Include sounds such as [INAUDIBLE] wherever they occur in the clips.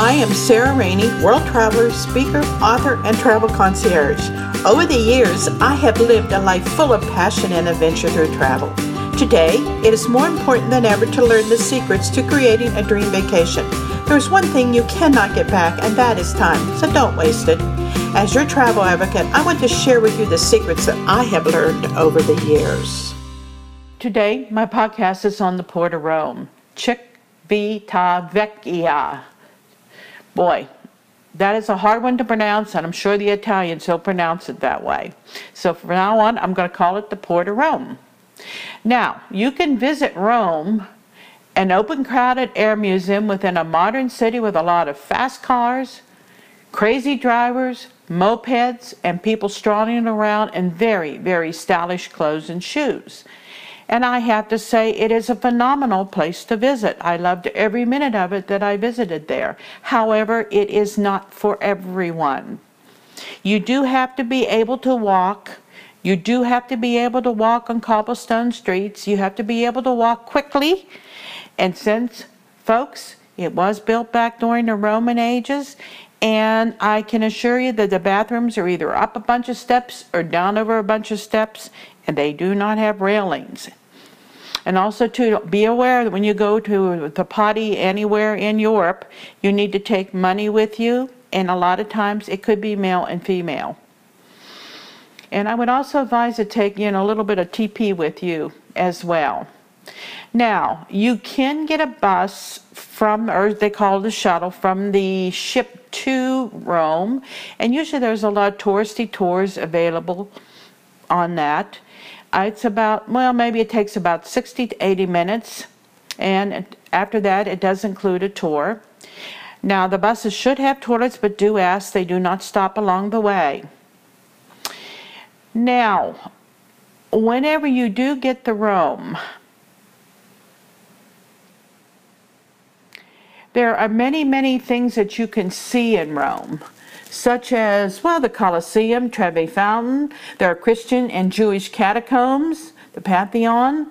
I am Sarah Rainey, world traveler, speaker, author, and travel concierge. Over the years, I have lived a life full of passion and adventure through travel. Today, it is more important than ever to learn the secrets to creating a dream vacation. There's one thing you cannot get back, and that is time, so don't waste it. As your travel advocate, I want to share with you the secrets that I have learned over the years. Today, my podcast is on the Port of Rome, Civitavecchia. Boy, that is a hard one to pronounce, and I'm sure the Italians will pronounce it that way. So from now on, I'm going to call it the Port of Rome. Now, you can visit Rome, an open, crowded air museum within a modern city with a lot of fast cars, crazy drivers, mopeds, and people strolling around in very, very stylish clothes and shoes. And I have to say, it is a phenomenal place to visit. I loved every minute of it that I visited there. However, it is not for everyone. You do have to be able to walk. You do have to be able to walk on cobblestone streets. You have to be able to walk quickly. And since, folks, it was built back during the Roman ages, and I can assure you that the bathrooms are either up a bunch of steps or down over a bunch of steps, and they do not have railings. And also to be aware that when you go to the potty anywhere in Europe, you need to take money with you, and a lot of times it could be male and female. And I would also advise to take you know, a little bit of TP with you as well. Now, you can get a bus from, or they call it a shuttle, from the ship to Rome, and usually there's a lot of touristy tours available on that. It's about, well, maybe it takes about 60 to 80 minutes. And after that, it does include a tour. Now, the buses should have toilets, but do ask they do not stop along the way. Now, whenever you do get to Rome, there are many, many things that you can see in Rome such as, well, the Colosseum, Trevi Fountain. There are Christian and Jewish catacombs, the Pantheon.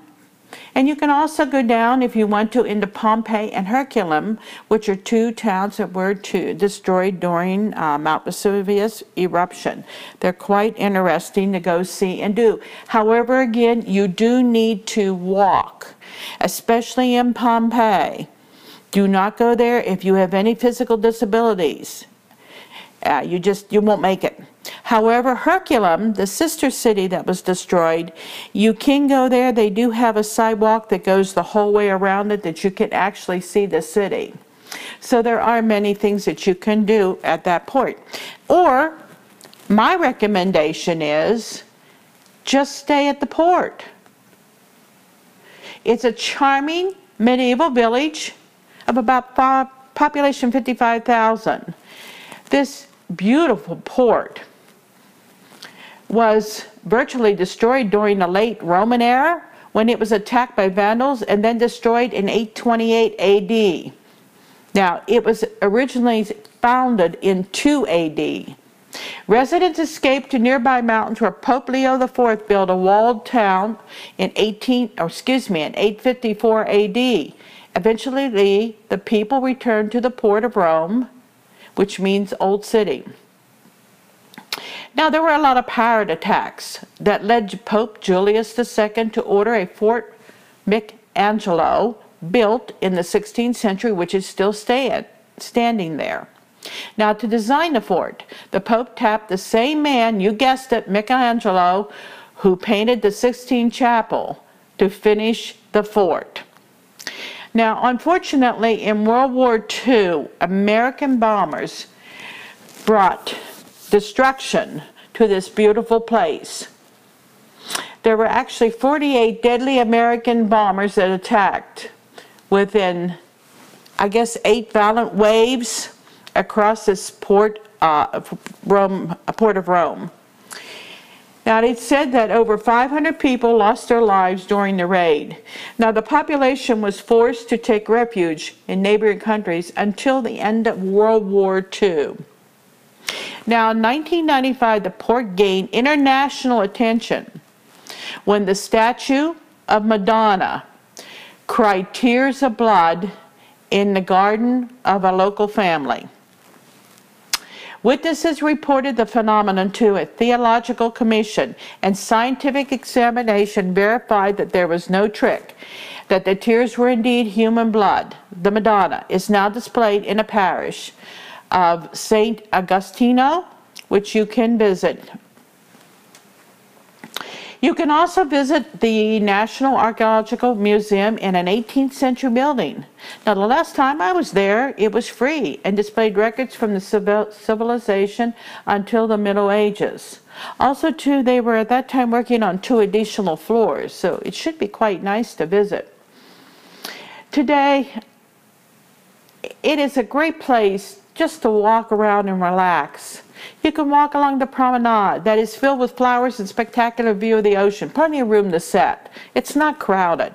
And you can also go down, if you want to, into Pompeii and Herculaneum, which are two towns that were destroyed during uh, Mount Vesuvius eruption. They're quite interesting to go see and do. However, again, you do need to walk, especially in Pompeii. Do not go there if you have any physical disabilities. Uh, you just you won't make it. However, Herculaneum, the sister city that was destroyed, you can go there. They do have a sidewalk that goes the whole way around it that you can actually see the city. So there are many things that you can do at that point. Or my recommendation is just stay at the port. It's a charming medieval village of about five, population 55,000. This beautiful port was virtually destroyed during the late Roman era when it was attacked by Vandals and then destroyed in 828 AD. Now, it was originally founded in 2 AD. Residents escaped to nearby mountains where Pope Leo IV built a walled town in 18, or excuse me, in 854 AD. Eventually, the people returned to the port of Rome which means Old City. Now, there were a lot of pirate attacks that led Pope Julius II to order a Fort Michelangelo built in the 16th century, which is still stand, standing there. Now, to design the fort, the Pope tapped the same man, you guessed it, Michelangelo, who painted the Sistine Chapel to finish the fort. Now, unfortunately, in World War II, American bombers brought destruction to this beautiful place. There were actually 48 deadly American bombers that attacked within, I guess, eight violent waves across this port, uh, Rome, port of Rome. Now, it said that over 500 people lost their lives during the raid. Now, the population was forced to take refuge in neighboring countries until the end of World War II. Now, in 1995, the port gained international attention when the statue of Madonna cried tears of blood in the garden of a local family. Witnesses reported the phenomenon to a theological commission, and scientific examination verified that there was no trick, that the tears were indeed human blood. The Madonna is now displayed in a parish of St. Agostino, which you can visit you can also visit the National Archaeological Museum in an 18th century building. Now, the last time I was there, it was free and displayed records from the civilization until the Middle Ages. Also, too, they were at that time working on two additional floors, so it should be quite nice to visit. Today, it is a great place just to walk around and relax. You can walk along the promenade that is filled with flowers and spectacular view of the ocean. Plenty of room to sit. It's not crowded.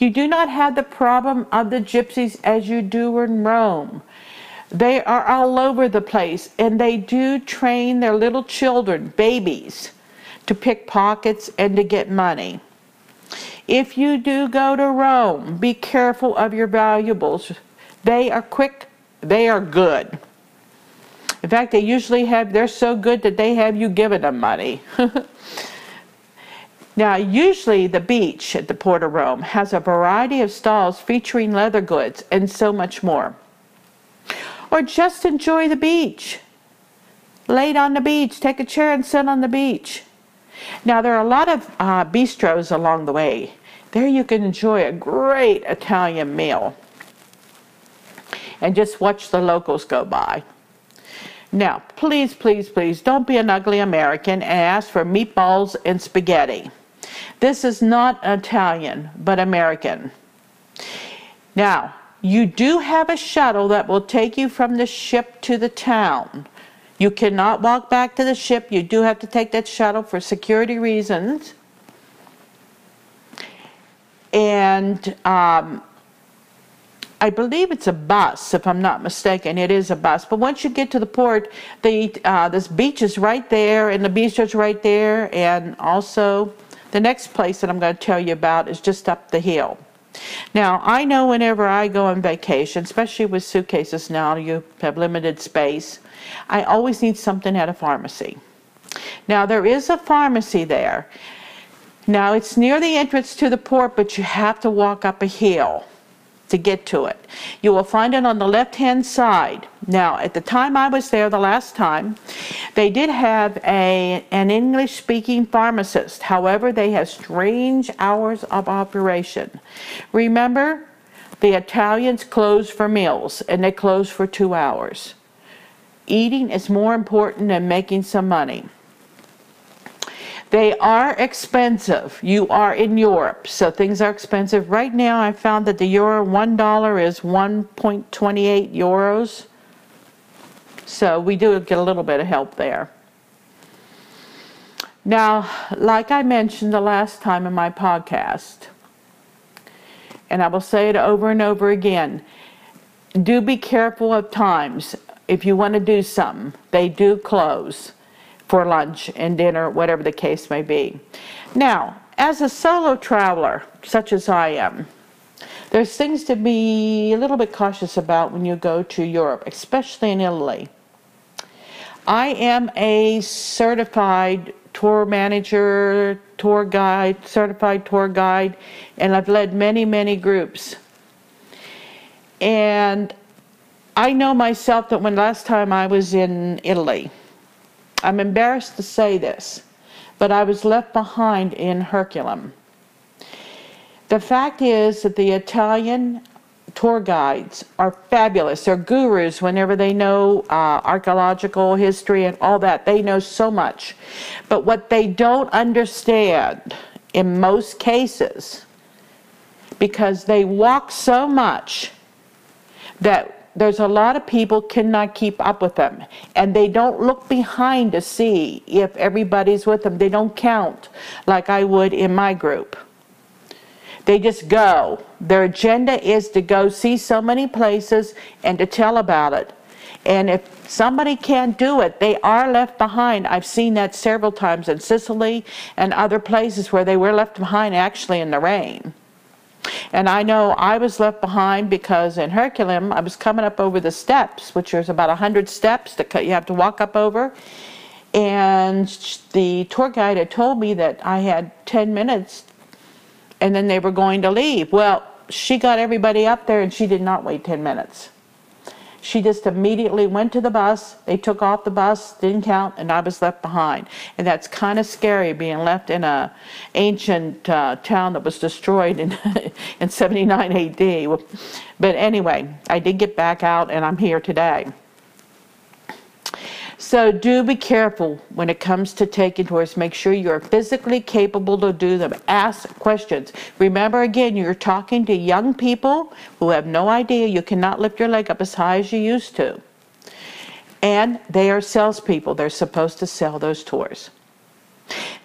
You do not have the problem of the gypsies as you do in Rome. They are all over the place and they do train their little children, babies, to pick pockets and to get money. If you do go to Rome, be careful of your valuables. They are quick, they are good. In fact, they usually have, they're so good that they have you giving them money. [LAUGHS] now, usually the beach at the Port of Rome has a variety of stalls featuring leather goods and so much more. Or just enjoy the beach. Lay on the beach, take a chair and sit on the beach. Now, there are a lot of uh, bistros along the way. There you can enjoy a great Italian meal and just watch the locals go by. Now, please, please, please don't be an ugly American and ask for meatballs and spaghetti. This is not Italian, but American. Now, you do have a shuttle that will take you from the ship to the town. You cannot walk back to the ship. You do have to take that shuttle for security reasons. And um, I believe it's a bus, if I'm not mistaken. It is a bus. But once you get to the port, the uh, this beach is right there, and the beach is right there, and also the next place that I'm going to tell you about is just up the hill. Now, I know whenever I go on vacation, especially with suitcases now, you have limited space, I always need something at a pharmacy. Now, there is a pharmacy there. Now, it's near the entrance to the port, but you have to walk up a hill to get to it. You will find it on the left hand side. Now, at the time I was there the last time, they did have a, an English speaking pharmacist. However, they have strange hours of operation. Remember, the Italians close for meals and they close for two hours. Eating is more important than making some money. They are expensive. You are in Europe, so things are expensive. Right now, I found that the euro, $1 is 1.28 euros. So we do get a little bit of help there. Now, like I mentioned the last time in my podcast, and I will say it over and over again, do be careful of times. If you want to do something, they do close for lunch and dinner, whatever the case may be. Now, as a solo traveler, such as I am, there's things to be a little bit cautious about when you go to Europe, especially in Italy. I am a certified tour manager, tour guide, certified tour guide, and I've led many, many groups. And I know myself that when last time I was in Italy, I'm embarrassed to say this, but I was left behind in Herculaneum. The fact is that the Italian tour guides are fabulous. They're gurus whenever they know uh, archaeological history and all that. They know so much. But what they don't understand in most cases, because they walk so much that there's a lot of people cannot keep up with them and they don't look behind to see if everybody's with them. They don't count like i would in my group. They just go. Their agenda is to go see so many places and to tell about it. And if somebody can't do it they are left behind. I've seen that several times in sicily and other places where they were left behind actually in the rain And I know I was left behind because in Herculaneum, I was coming up over the steps, which there's about 100 steps that you have to walk up over. And the tour guide had told me that I had 10 minutes and then they were going to leave. Well, she got everybody up there and she did not wait 10 minutes. She just immediately went to the bus. They took off the bus, didn't count, and I was left behind. And that's kind of scary being left in a ancient uh, town that was destroyed in [LAUGHS] in 79 AD. But anyway, I did get back out, and I'm here today. So do be careful when it comes to taking tours. Make sure you're physically capable to do them. Ask questions. Remember again, you're talking to young people who have no idea you cannot lift your leg up as high as you used to. And they are salespeople. They're supposed to sell those tours.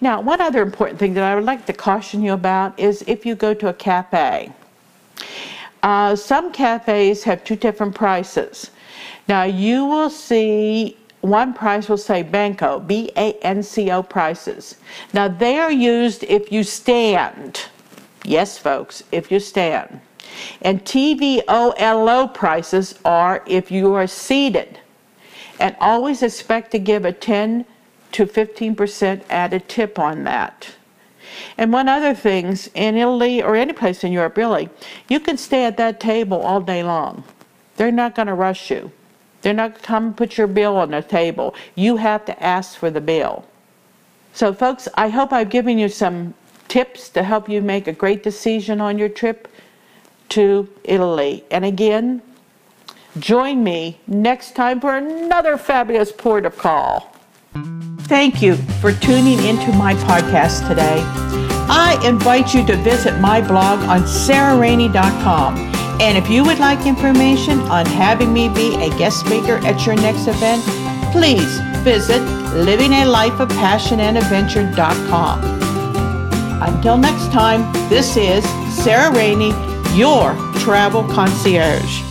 Now, one other important thing that I would like to caution you about is if you go to a cafe. Uh, some cafes have two different prices. Now, you will see one price will say Banco, B A N C O prices. Now they are used if you stand. Yes, folks, if you stand. And Tavolo prices are if you are seated. And always expect to give a 10 to 15% added tip on that. And one other things, in Italy or any place in Europe really, you can stay at that table all day long. They're not going to rush you. They're not going to come put your bill on the table. You have to ask for the bill. So, folks, I hope I've given you some tips to help you make a great decision on your trip to Italy. And again, join me next time for another fabulous port of call. Thank you for tuning into my podcast today. I invite you to visit my blog on sarahrainey.com and if you would like information on having me be a guest speaker at your next event, please visit livingalifeofpassionandadventure.com. Until next time, this is Sarah Rainey, your travel concierge.